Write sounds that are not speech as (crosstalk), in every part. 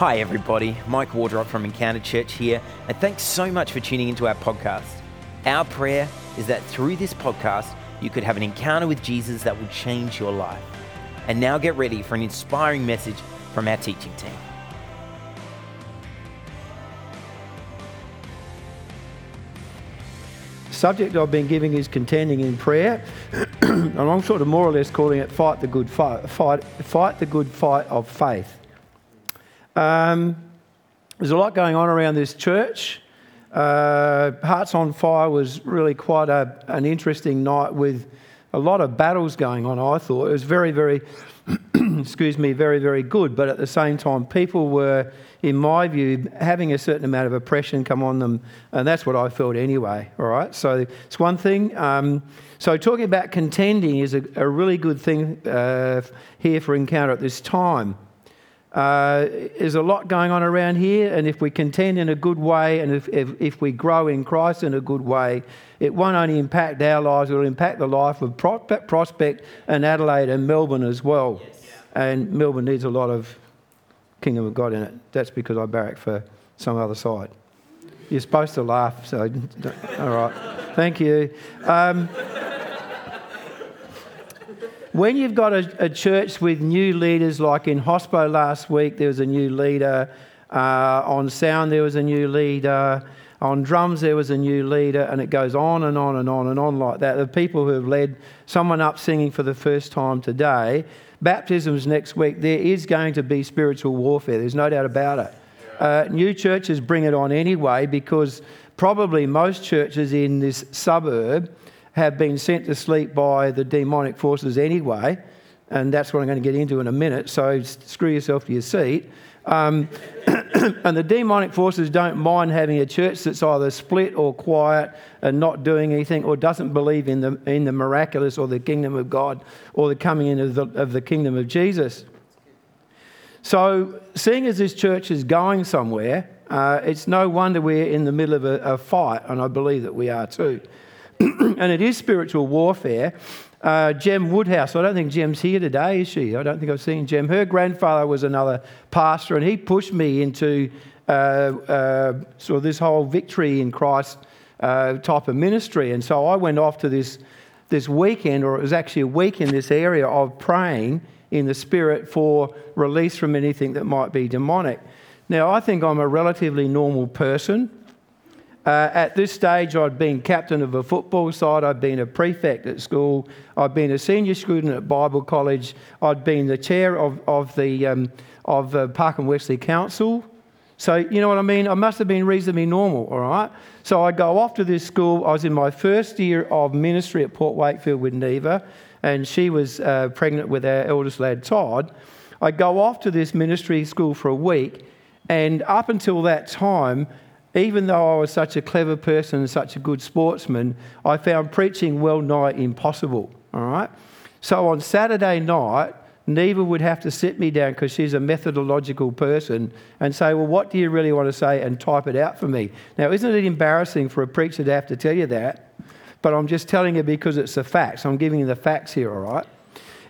Hi, everybody. Mike Wardrop from Encounter Church here, and thanks so much for tuning into our podcast. Our prayer is that through this podcast, you could have an encounter with Jesus that will change your life. And now get ready for an inspiring message from our teaching team. subject I've been giving is contending in prayer, (clears throat) and I'm sort of more or less calling it fight the good fight, fight, fight the good fight of faith. Um, there's a lot going on around this church. Uh, Hearts on Fire was really quite a, an interesting night with a lot of battles going on. I thought it was very, very, (clears throat) excuse me, very, very good. But at the same time, people were in my view, having a certain amount of oppression come on them, and that's what I felt anyway. All right, so it's one thing. Um, so talking about contending is a, a really good thing uh, here for Encounter at this time. Uh, there's a lot going on around here, and if we contend in a good way, and if, if, if, we grow in Christ in a good way, it won't only impact our lives, it will impact the life of Prospect and Adelaide and Melbourne as well. Yes. And Melbourne needs a lot of kingdom of God in it. That's because I barrack for some other side. You're supposed to laugh, so (laughs) all right. Thank you. Um, when you've got a, a, church with new leaders, like in Hospo last week, there was a new leader. Uh, on sound, there was a new leader. On drums, there was a new leader, and it goes on and on and on and on like that. The people who have led someone up singing for the first time today Baptisms next week, there is going to be spiritual warfare. There's no doubt about it. Uh, new churches bring it on anyway because probably most churches in this suburb have been sent to sleep by the demonic forces anyway. And that's what I'm going to get into in a minute. So screw yourself to your seat. Um, (coughs) and the demonic forces don't mind having a church that's either split or quiet and not doing anything or doesn't believe in the, in the miraculous or the kingdom of God or the coming in of the, of the kingdom of Jesus. So, seeing as this church is going somewhere, uh, it's no wonder we're in the middle of a, a fight, and I believe that we are too. (coughs) and it is spiritual warfare. Uh, Jem Woodhouse, I don't think Jem's here today, is she? I don't think I've seen Jem. Her grandfather was another pastor, and he pushed me into uh, uh, sort of this whole victory in Christ uh, type of ministry. And so I went off to this, this weekend, or it was actually a week in this area of praying in the Spirit for release from anything that might be demonic. Now, I think I'm a relatively normal person. Uh, at this stage, I'd been captain of a football side, I'd been a prefect at school, I'd been a senior student at Bible College, I'd been the chair of, of the um, of uh, Parkin-Wesley Council. So, you know what I mean? I must have been reasonably normal, all right? So, I go off to this school. I was in my first year of ministry at Port Wakefield with Neva, and she was uh, pregnant with our eldest lad, Todd. I go off to this ministry school for a week, and up until that time, even though I was such a clever person and such a good sportsman, I found preaching well nigh impossible. All right? So on Saturday night, Neva would have to sit me down because she's a methodological person and say, Well, what do you really want to say? and type it out for me. Now, isn't it embarrassing for a preacher to have to tell you that? But I'm just telling you because it's the facts. I'm giving you the facts here, all right?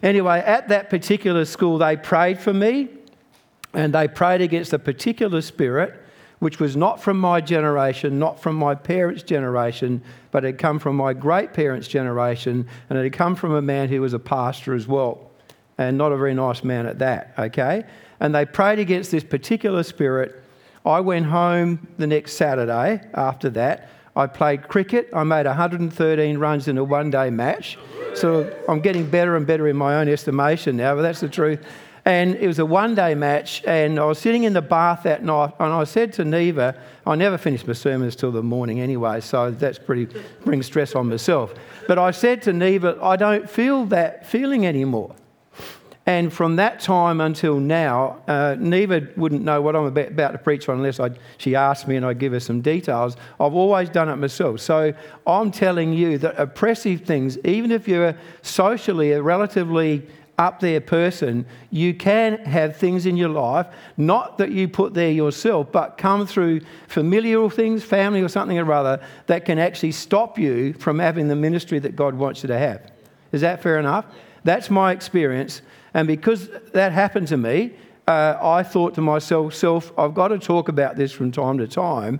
Anyway, at that particular school, they prayed for me and they prayed against a particular spirit which was not from my generation, not from my parents' generation, but had come from my great parents' generation, and it had come from a man who was a pastor as well, and not a very nice man at that, okay? And they prayed against this particular spirit. I went home the next Saturday after that. I played cricket. I made 113 runs in a one day match. So I'm getting better and better in my own estimation now, but that's the truth. And it was a one day match, and I was sitting in the bath that night, and I said to Neva, I never finish my sermons till the morning anyway, so that's pretty, brings stress on myself. But I said to Neva, I don't feel that feeling anymore. And from that time until now, uh, Neva wouldn't know what I'm about to preach on unless I, she asked me and I give her some details. I've always done it myself. So I'm telling you that oppressive things, even if you're socially a relatively up there person, you can have things in your life, not that you put there yourself, but come through familial things, family or something or other, that can actually stop you from having the ministry that God wants you to have. Is that fair enough? That's my experience. And because that happened to me, uh, I thought to myself, self, I've got to talk about this from time to time,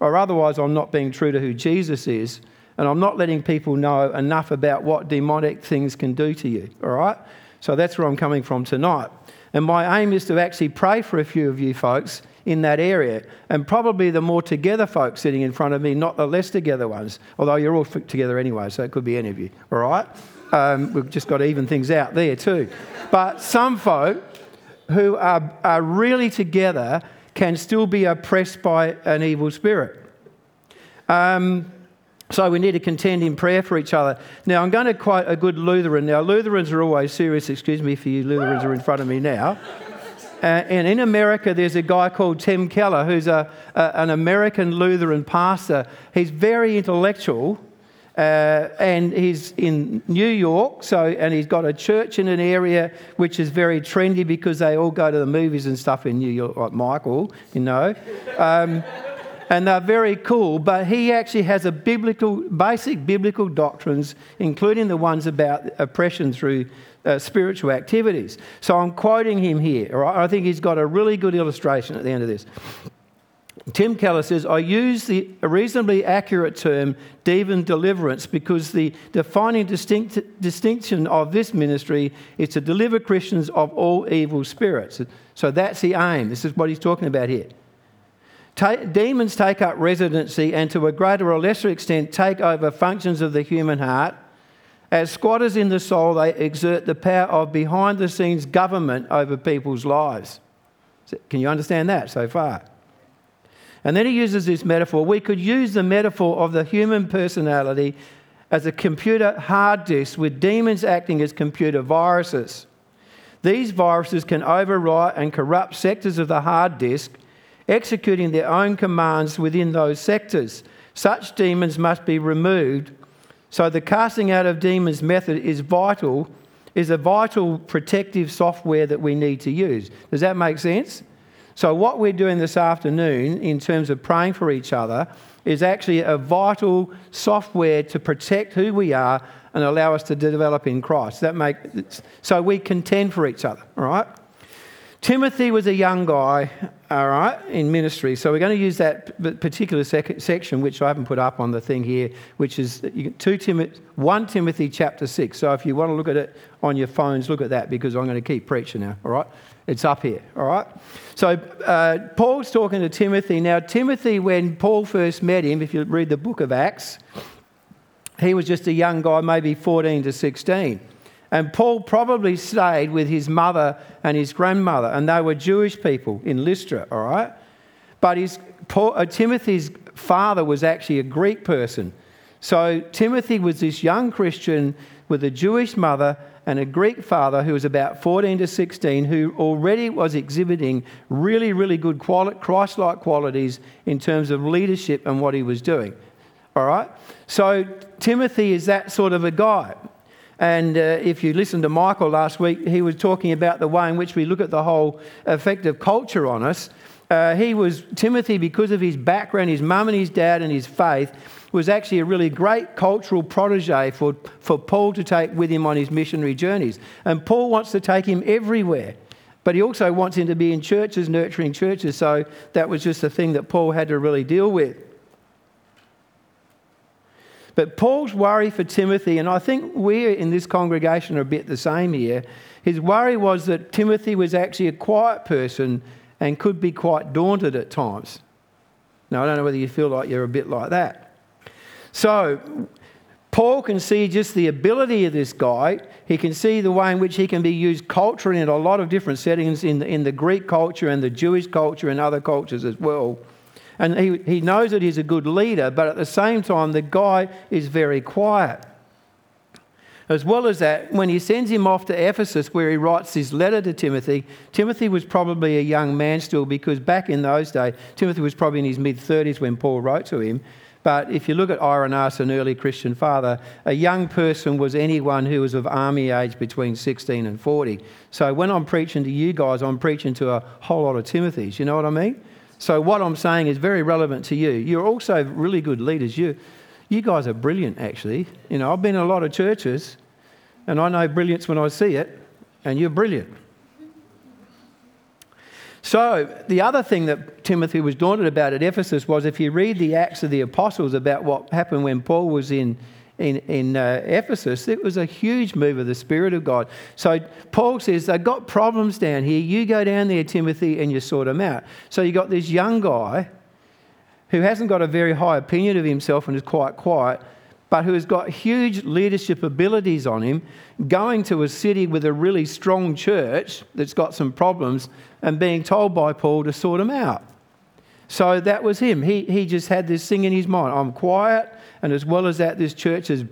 or otherwise I'm not being true to who Jesus is, and I'm not letting people know enough about what demonic things can do to you. All right? So that's where I'm coming from tonight. And my aim is to actually pray for a few of you folks in that area, and probably the more together folks sitting in front of me, not the less together ones, although you're all together anyway, so it could be any of you, all right? Um, we've just got to even things out there too. But some folk who are, are really together can still be oppressed by an evil spirit. Um, so we need to contend in prayer for each other. Now, I'm going to quote a good Lutheran. Now, Lutherans are always serious. Excuse me for you Lutherans are in front of me now. Uh, and in America, there's a guy called Tim Keller who's a, a an American Lutheran pastor. He's very intellectual. Uh, and he's in New York, so and he's got a church in an area which is very trendy because they all go to the movies and stuff in New York, like Michael, you know. Um, and they're very cool, but he actually has a biblical, basic biblical doctrines, including the ones about oppression through uh, spiritual activities. So I'm quoting him here? I think he's got a really good illustration at the end of this. Tim Keller says, I use the reasonably accurate term demon deliverance because the defining distinct, distinction of this ministry is to deliver Christians of all evil spirits. So that's the aim. This is what he's talking about here. Demons take up residency and to a greater or lesser extent take over functions of the human heart. As squatters in the soul, they exert the power of behind the scenes government over people's lives. Can you understand that so far? And then he uses this metaphor. We could use the metaphor of the human personality as a computer hard disk with demons acting as computer viruses. These viruses can overwrite and corrupt sectors of the hard disk executing their own commands within those sectors. Such demons must be removed. So the casting out of demons method is vital, is a vital protective software that we need to use. Does that make sense? So what we're doing this afternoon in terms of praying for each other is actually a vital software to protect who we are and allow us to develop in Christ. That make so we contend for each other, all right? Timothy was a young guy, all right, in ministry. So we're going to use that particular sec- section, which I haven't put up on the thing here, which is two Tim- 1 Timothy chapter 6. So if you want to look at it on your phones, look at that because I'm going to keep preaching now, all right? It's up here, all right? So uh, Paul's talking to Timothy. Now, Timothy, when Paul first met him, if you read the book of Acts, he was just a young guy, maybe 14 to 16. And Paul probably stayed with his mother and his grandmother, and they were Jewish people in Lystra, all right? But his, Paul, uh, Timothy's father was actually a Greek person. So Timothy was this young Christian with a Jewish mother and a Greek father who was about 14 to 16, who already was exhibiting really, really good Christ like qualities in terms of leadership and what he was doing. All right? So Timothy is that sort of a guy. And uh, if you listened to Michael last week, he was talking about the way in which we look at the whole effect of culture on us. Uh, he was, Timothy, because of his background, his mum and his dad and his faith, was actually a really great cultural protege for, for Paul to take with him on his missionary journeys. And Paul wants to take him everywhere. But he also wants him to be in churches, nurturing churches. So that was just a thing that Paul had to really deal with. But Paul's worry for Timothy, and I think we in this congregation are a bit the same here, his worry was that Timothy was actually a quiet person and could be quite daunted at times. Now, I don't know whether you feel like you're a bit like that. So, Paul can see just the ability of this guy. He can see the way in which he can be used culturally in a lot of different settings in the, in the Greek culture and the Jewish culture and other cultures as well. And he, he knows that he's a good leader, but at the same time, the guy is very quiet. As well as that, when he sends him off to Ephesus, where he writes his letter to Timothy, Timothy was probably a young man still, because back in those days, Timothy was probably in his mid 30s when Paul wrote to him. But if you look at Irenaeus, an early Christian father, a young person was anyone who was of army age between 16 and 40. So when I'm preaching to you guys, I'm preaching to a whole lot of Timothys. You know what I mean? So, what I'm saying is very relevant to you. You're also really good leaders. You, you guys are brilliant, actually. You know, I've been in a lot of churches, and I know brilliance when I see it, and you're brilliant. So, the other thing that Timothy was daunted about at Ephesus was if you read the Acts of the Apostles about what happened when Paul was in, in, in uh, Ephesus, it was a huge move of the Spirit of God. So, Paul says, They've got problems down here. You go down there, Timothy, and you sort them out. So, you got this young guy who hasn't got a very high opinion of himself and is quite quiet, but who has got huge leadership abilities on him, going to a city with a really strong church that's got some problems and being told by Paul to sort them out. So that was him. He, he just had this thing in his mind I'm quiet, and as well as that, this church is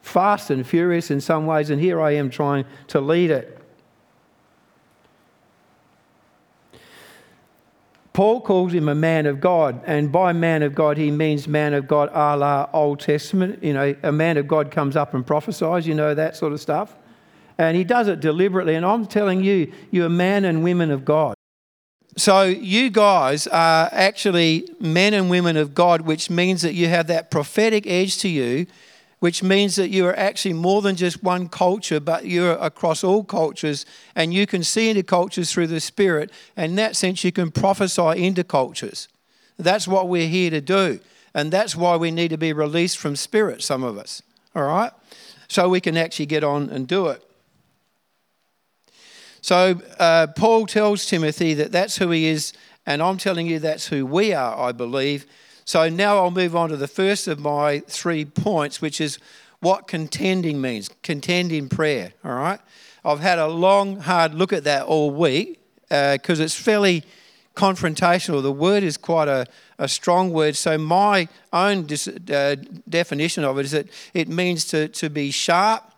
fast and furious in some ways, and here I am trying to lead it. Paul calls him a man of God, and by man of God, he means man of God a la Old Testament. You know, a man of God comes up and prophesies, you know, that sort of stuff. And he does it deliberately. And I'm telling you, you're men and women of God. So, you guys are actually men and women of God, which means that you have that prophetic edge to you which means that you are actually more than just one culture, but you're across all cultures and you can see into cultures through the Spirit. And in that sense, you can prophesy into cultures. That's what we're here to do. And that's why we need to be released from spirit, some of us. All right? So we can actually get on and do it. So uh, Paul tells Timothy that that's who he is, and I'm telling you that's who we are, I believe. So now I'll move on to the first of my three points, which is what contending means. Contend in prayer, all right? I've had a long, hard look at that all week because uh, it's fairly confrontational. The word is quite a, a strong word. So, my own dis, uh, definition of it is that it means to, to be sharp,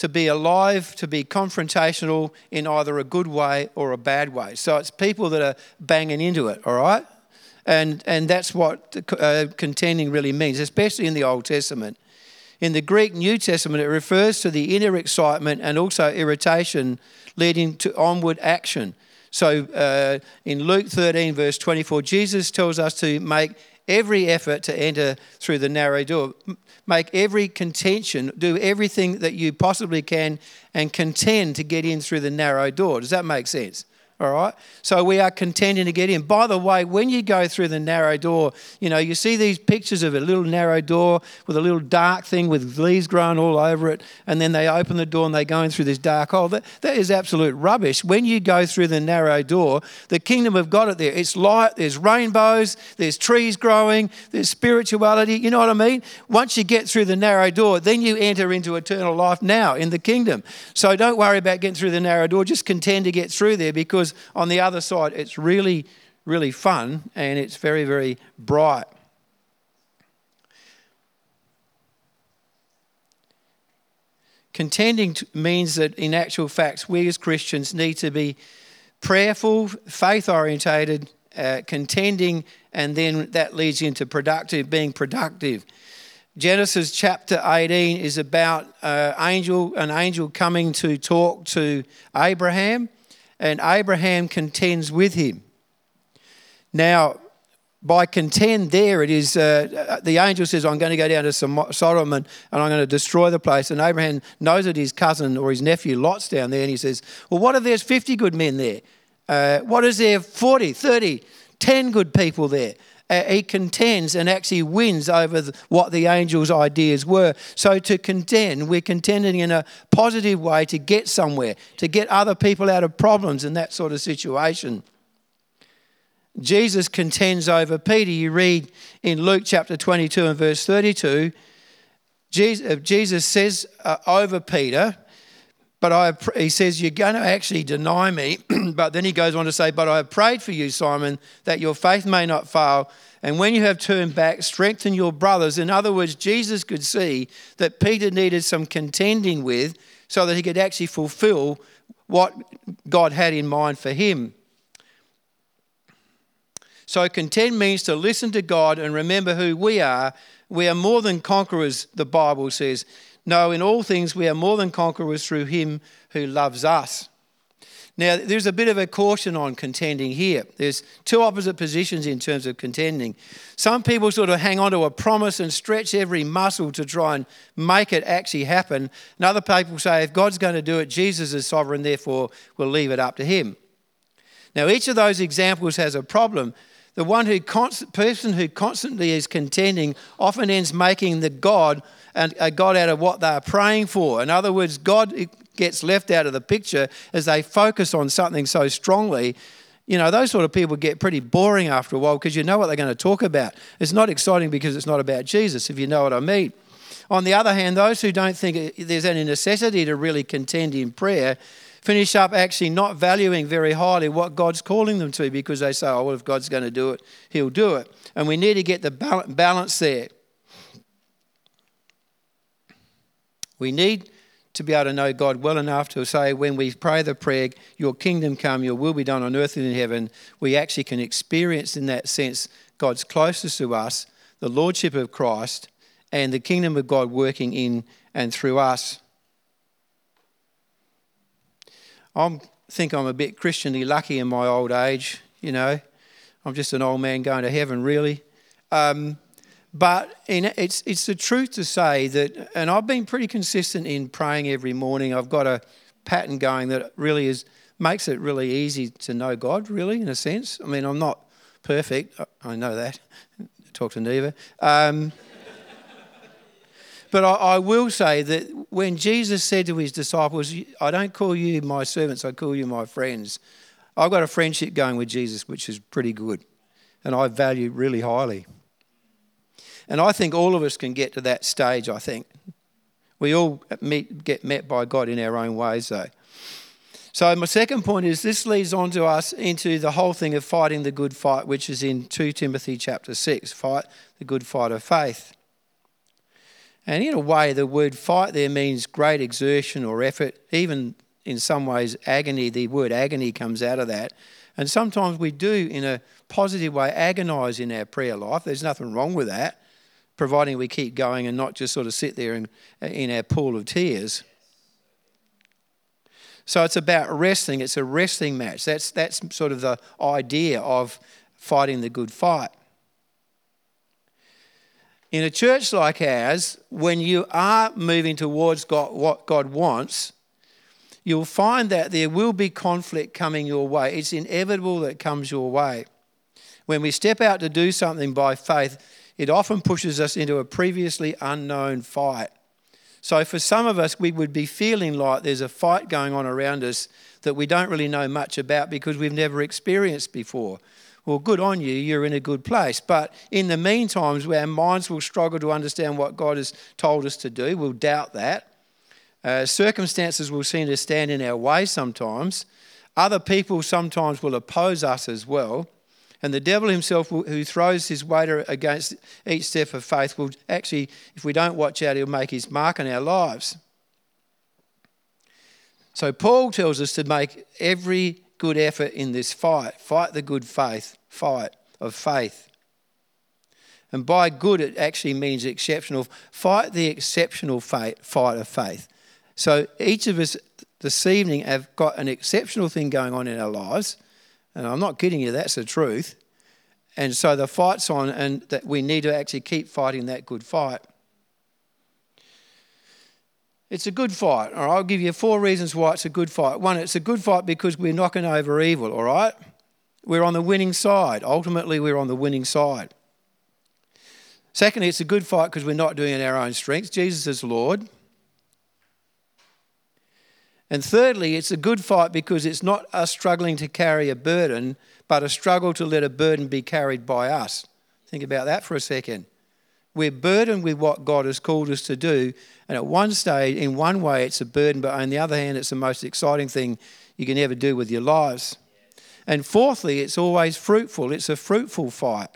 to be alive, to be confrontational in either a good way or a bad way. So, it's people that are banging into it, all right? And, and that's what uh, contending really means, especially in the Old Testament. In the Greek New Testament, it refers to the inner excitement and also irritation leading to onward action. So uh, in Luke 13, verse 24, Jesus tells us to make every effort to enter through the narrow door. Make every contention, do everything that you possibly can, and contend to get in through the narrow door. Does that make sense? All right. So we are contending to get in. By the way, when you go through the narrow door, you know, you see these pictures of a little narrow door with a little dark thing with leaves growing all over it. And then they open the door and they go in through this dark hole. That, that is absolute rubbish. When you go through the narrow door, the kingdom of God is there. It's light, there's rainbows, there's trees growing, there's spirituality. You know what I mean? Once you get through the narrow door, then you enter into eternal life now in the kingdom. So don't worry about getting through the narrow door. Just contend to get through there because because on the other side, it's really, really fun and it's very, very bright. Contending means that in actual facts, we as Christians need to be prayerful, faith orientated, uh, contending, and then that leads into productive, being productive. Genesis chapter 18 is about uh, angel, an angel coming to talk to Abraham and Abraham contends with him. Now, by contend there, it is uh, the angel says, I'm going to go down to Sodom and, and I'm going to destroy the place. And Abraham knows that his cousin or his nephew Lot's down there, and he says, Well, what if there's 50 good men there? Uh, what is there 40, 30, 10 good people there? Uh, he contends and actually wins over what the angel's ideas were. So to contend, we're contending in a positive way to get somewhere, to get other people out of problems in that sort of situation. Jesus contends over Peter. You read in Luke chapter 22 and verse 32, Jesus, uh, says uh, over Peter, but I, he says, You're going to actually deny me. (clears throat) but then he goes on to say, But I have prayed for you, Simon, that your faith may not fail. And when you have turned back, strengthen your brothers. In other words, Jesus could see that Peter needed some contending with so that he could actually fulfill what God had in mind for him. So, contend means to listen to God and remember who we are. We are more than conquerors, the Bible says. No, in all things we are more than conquerors through him who loves us. Now, there's a bit of a caution on contending here. There's two opposite positions in terms of contending. Some people sort of hang on to a promise and stretch every muscle to try and make it actually happen. And other people say, if God's going to do it, Jesus is sovereign, therefore we'll leave it up to him. Now, each of those examples has a problem. The one who const- person who constantly is contending often ends making the God and a God out of what they're praying for. In other words, God gets left out of the picture as they focus on something so strongly. You know, those sort of people get pretty boring after a while because you know what they're going to talk about. It's not exciting because it's not about Jesus, if you know what I mean. On the other hand, those who don't think uh, there's any necessity to really contend in prayer finish up actually not valuing very highly what God's calling them to because they say, oh, well, if God's going to do it, He'll do it. And we need to get the balance there. We need to be able to know God well enough to say, when we pray the prayer, Your kingdom come, Your will be done on earth and in heaven, we actually can experience in that sense God's closest to us, the Lordship of Christ, and the kingdom of God working in and through us. I think I'm a bit Christianly lucky in my old age, you know. I'm just an old man going to heaven, really. Um, but in, it's, it's the truth to say that, and I've been pretty consistent in praying every morning. I've got a pattern going that really is makes it really easy to know God, really, in a sense. I mean, I'm not perfect. I know that. (laughs) Talk to Neva. Um, (laughs) but I, I, will say that when Jesus said to his disciples, I don't call you my servants, I call you my friends, I've got a friendship going with Jesus, which is pretty good. And I value really highly. And I think all of us can get to that stage, I think. We all meet, get met by God in our own ways, though. So, my second point is this leads on to us into the whole thing of fighting the good fight, which is in 2 Timothy chapter 6 fight the good fight of faith. And in a way, the word fight there means great exertion or effort, even in some ways, agony. The word agony comes out of that. And sometimes we do, in a positive way, agonize in our prayer life. There's nothing wrong with that, providing we keep going and not just sort of sit there in, in our pool of tears. So it's about wrestling. It's a wrestling match. That's, that's sort of the idea of fighting the good fight. In a church like ours, when you are moving towards God, what God wants, you'll find that there will be conflict coming your way. It's inevitable that it comes your way. When we step out to do something by faith, it often pushes us into a previously unknown fight. So, for some of us, we would be feeling like there's a fight going on around us that we don't really know much about because we've never experienced before well, good on you, you're in a good place. But in the meantime, our minds will struggle to understand what God has told us to do. We'll doubt that. Uh, circumstances will seem to stand in our way sometimes. Other people sometimes will oppose us as well. And the devil himself, who throws his weight against each step of faith, will actually, if we don't watch out, he'll make his mark on our lives. So Paul tells us to make every good effort in this fight. Fight the good faith, fight of faith. And by good, it actually means exceptional. Fight the exceptional fight of faith. So each of us this evening have got an exceptional thing going on in our lives. And I'm not kidding you, that's the truth. And so the fight's on, and that we need to actually keep fighting that good fight. It's a good fight. All right, I'll give you four reasons why it's a good fight. One, it's a good fight because we're knocking over evil, all right? We're on the winning side. Ultimately, we're on the winning side. Secondly, it's a good fight because we're not doing it in our own strength. Jesus is Lord. And thirdly, it's a good fight because it's not us struggling to carry a burden, but a struggle to let a burden be carried by us. Think about that for a second. We're burdened with what God has called us to do. And at one stage, in one way, it's a burden, but on the other hand, it's the most exciting thing you can ever do with your lives. And fourthly, it's always fruitful. It's a fruitful fight.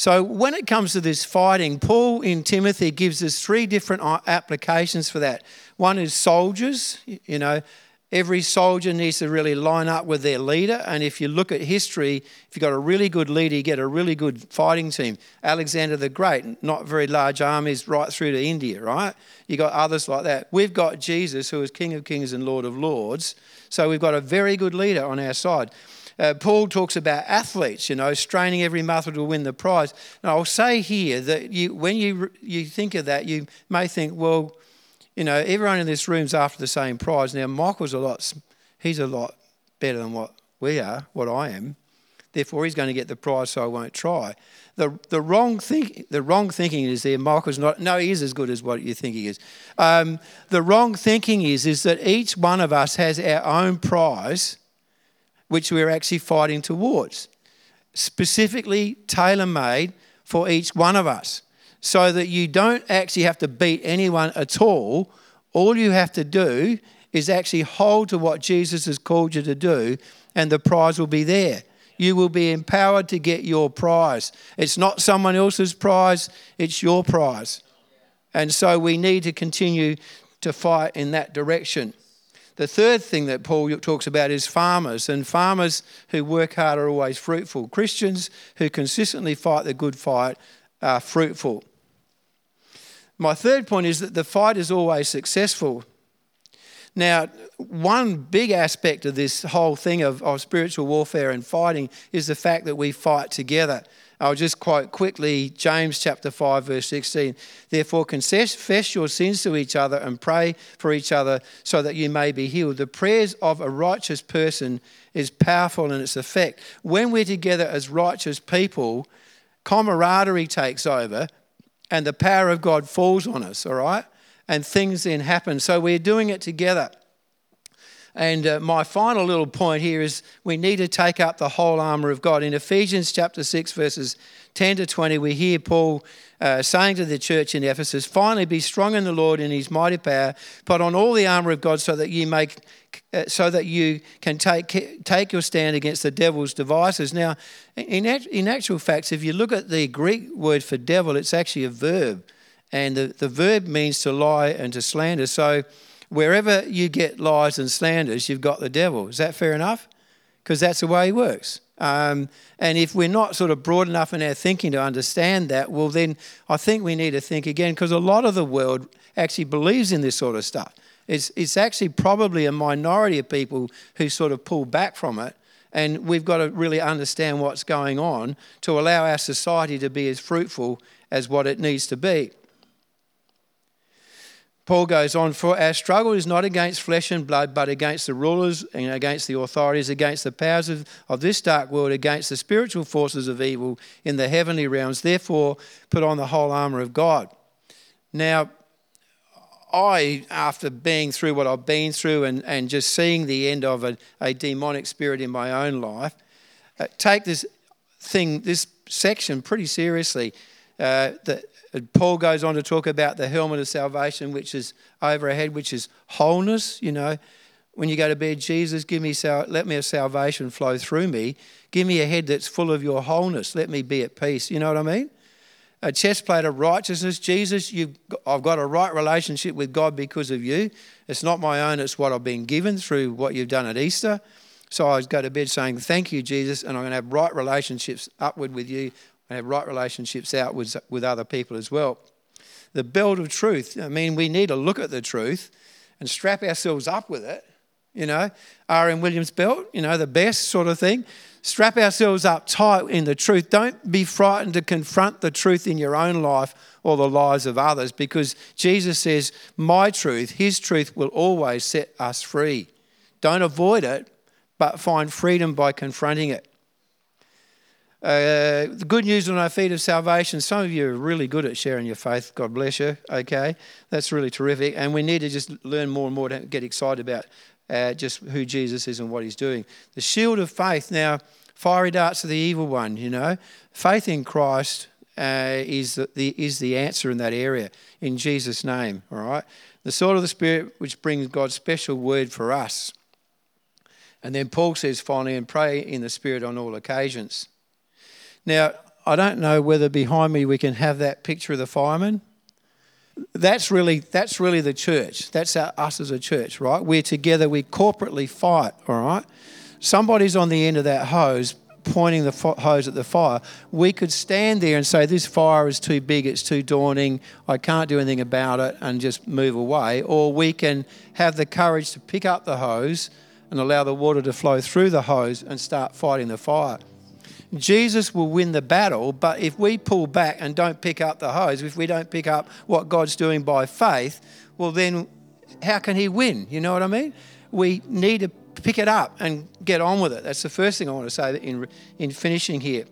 So, when it comes to this fighting, Paul in Timothy gives us three different uh, applications for that. One is soldiers, you know, Every soldier needs to really line up with their leader. And if you look at history, if you've got a really good leader, you get a really good fighting team. Alexander the Great, not very large armies right through to India, right? You've got others like that. We've got Jesus, who is King of Kings and Lord of Lords. So we've got a very good leader on our side. Uh, Paul talks about athletes, you know, straining every muscle to win the prize. Now, I'll say here that you, when you, you think of that, you may think, well, you know, everyone in this room's after the same prize. Now, Michael's a lot, he's a lot better than what we are, what I am. Therefore, he's going to get the prize, so I won't try. The, the, wrong, think, the wrong thinking is there. Michael's not, no, he is as good as what you think he is. Um, the wrong thinking is, is that each one of us has our own prize, which we're actually fighting towards, specifically tailor made for each one of us, so that you don't actually have to beat anyone at all. All you have to do is actually hold to what Jesus has called you to do, and the prize will be there you will be empowered to get your prize. It's not someone else's prize, it's your prize. And so we need to continue to fight in that direction. The third thing that Paul talks about is farmers, and farmers who work hard are always fruitful. Christians who consistently fight the good fight are fruitful. My third point is that the fight is always successful. Now, one big aspect of this whole thing of, of spiritual warfare and fighting is the fact that we fight together. I'll just quote quickly James chapter 5, verse 16. Therefore, confess your sins to each other and pray for each other so that you may be healed. The prayers of a righteous person is powerful in its effect. When we're together as righteous people, camaraderie takes over and the power of God falls on us, all right? and things then happen. So we're doing it together. And uh, my final little point here is we need to take up the whole armour of God. In Ephesians chapter 6, verses 10 to 20, we hear Paul uh, saying to the church in Ephesus, Finally, be strong in the Lord in his mighty power, put on all the armour of God so that you make. Uh, so that you can take, take your stand against the devil's devices. Now, in, in actual facts, if you look at the Greek word for devil, it's actually a verb. And the, the verb means to lie and to slander. So wherever you get lies and slanders, you've got the devil. Is that fair enough? Because that's the way he works. Um, and if we're not sort of broad enough in our thinking to understand that, well, then I think we need to think again because a lot of the world actually believes in this sort of stuff. It's, it's actually probably a minority of people who sort of pull back from it. And we've got to really understand what's going on to allow our society to be as fruitful as what it needs to be. Paul goes on, For our struggle is not against flesh and blood, but against the rulers and against the authorities, against the powers of, of this dark world, against the spiritual forces of evil in the heavenly realms. Therefore, put on the whole armour of God. Now, I, after being through what I've been through and, and just seeing the end of a, a demonic spirit in my own life, uh, take this thing, this section pretty seriously. Uh, Paul goes on to talk about the helmet of salvation, which is over our head, which is wholeness. You know, when you go to bed, Jesus, give me sal- let me a salvation flow through me. Give me a head that's full of your wholeness. Let me be at peace. You know what I mean? A chest plate of righteousness. Jesus, you've, I've got a right relationship with God because of you. It's not my own, it's what I've been given through what you've done at Easter. So I go to bed saying, Thank you, Jesus, and I'm going to have right relationships upward with you and have right relationships out with, with other people as well. The belt of truth, I mean, we need to look at the truth and strap ourselves up with it. You know, R.M. Williams belt, you know, the best sort of thing. Strap ourselves up tight in the truth. Don't be frightened to confront the truth in your own life or the lives of others because Jesus says, My truth, His truth will always set us free. Don't avoid it, but find freedom by confronting it. Uh, the good news on our feet of salvation. Some of you are really good at sharing your faith. God bless you. Okay, that's really terrific. And we need to just learn more and more to get excited about uh, just who Jesus is and what He's doing. The shield of faith. Now, fiery darts of the evil one. You know, faith in Christ uh, is the, the is the answer in that area. In Jesus' name. All right. The sword of the Spirit, which brings God's special word for us. And then Paul says finally, and pray in the Spirit on all occasions. Now, I don't know whether behind me we can have that picture of the fireman. That's really, that's really the church. That's our, us as a church, right? We're together, we corporately fight, all right? Somebody's on the end of that hose pointing the hose at the fire. We could stand there and say, This fire is too big, it's too daunting, I can't do anything about it, and just move away. Or we can have the courage to pick up the hose and allow the water to flow through the hose and start fighting the fire. Jesus will win the battle, but if we pull back and don't pick up the hose, if we don't pick up what God's doing by faith, well, then how can He win? You know what I mean? We need to pick it up and get on with it. That's the first thing I want to say in, in finishing here.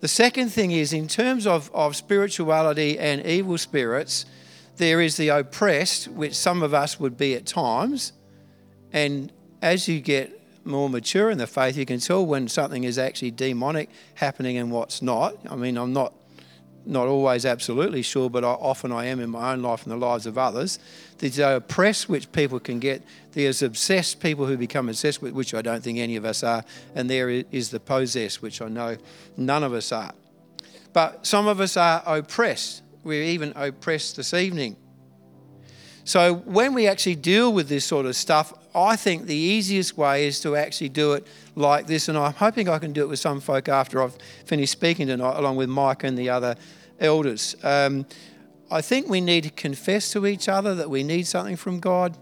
The second thing is in terms of, of spirituality and evil spirits, there is the oppressed, which some of us would be at times. And as you get more mature in the faith, you can tell when something is actually demonic happening and what's not. I mean, I'm not not always absolutely sure, but I, often I am in my own life and the lives of others. There's oppressed, which people can get. There's obsessed people who become obsessed with, which I don't think any of us are. And there is the possessed, which I know none of us are. But some of us are oppressed. We're even oppressed this evening. So when we actually deal with this sort of stuff, I think the easiest way is to actually do it like this. And I'm hoping I can do it with some folk after I've finished speaking tonight, along with Mike and the other elders. Um, I think we need to confess to each other that we need something from God.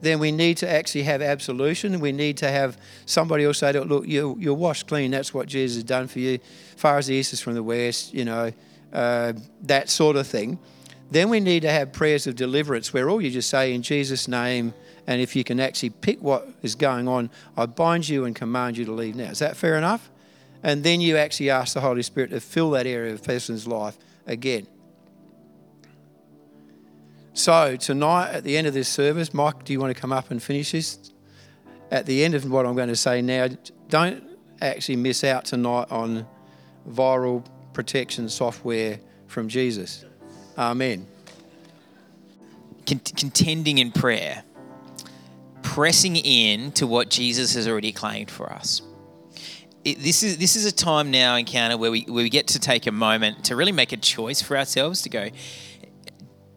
Then we need to actually have absolution. We need to have somebody else say, Look, you're, you're washed clean. That's what Jesus has done for you. Far as the east is from the west, you know, uh, that sort of thing. Then we need to have prayers of deliverance where all you just say, In Jesus' name, and if you can actually pick what is going on, I bind you and command you to leave now. Is that fair enough? And then you actually ask the Holy Spirit to fill that area of a person's life again. So, tonight at the end of this service, Mike, do you want to come up and finish this? At the end of what I'm going to say now, don't actually miss out tonight on viral protection software from Jesus. Amen. Contending in prayer pressing in to what Jesus has already claimed for us. It, this is this is a time now encounter where we where we get to take a moment to really make a choice for ourselves to go.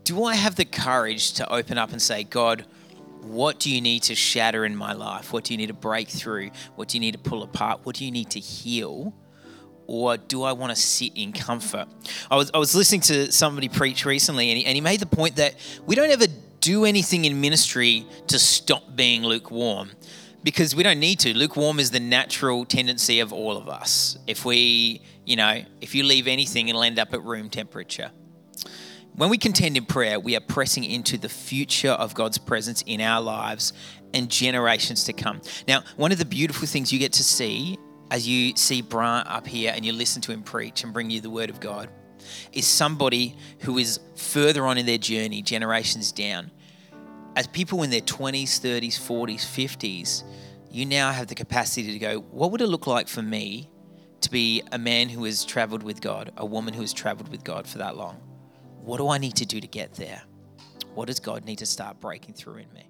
Do I have the courage to open up and say, God, what do you need to shatter in my life? What do you need to break through? What do you need to pull apart? What do you need to heal? Or do I want to sit in comfort? I was, I was listening to somebody preach recently, and he, and he made the point that we don't ever do anything in ministry to stop being lukewarm because we don't need to. Lukewarm is the natural tendency of all of us. If we, you know, if you leave anything, it'll end up at room temperature. When we contend in prayer, we are pressing into the future of God's presence in our lives and generations to come. Now, one of the beautiful things you get to see as you see Brant up here and you listen to him preach and bring you the word of God is somebody who is further on in their journey, generations down as people in their 20s, 30s, 40s, 50s, you now have the capacity to go, what would it look like for me to be a man who has traveled with God, a woman who has traveled with God for that long? What do I need to do to get there? What does God need to start breaking through in me?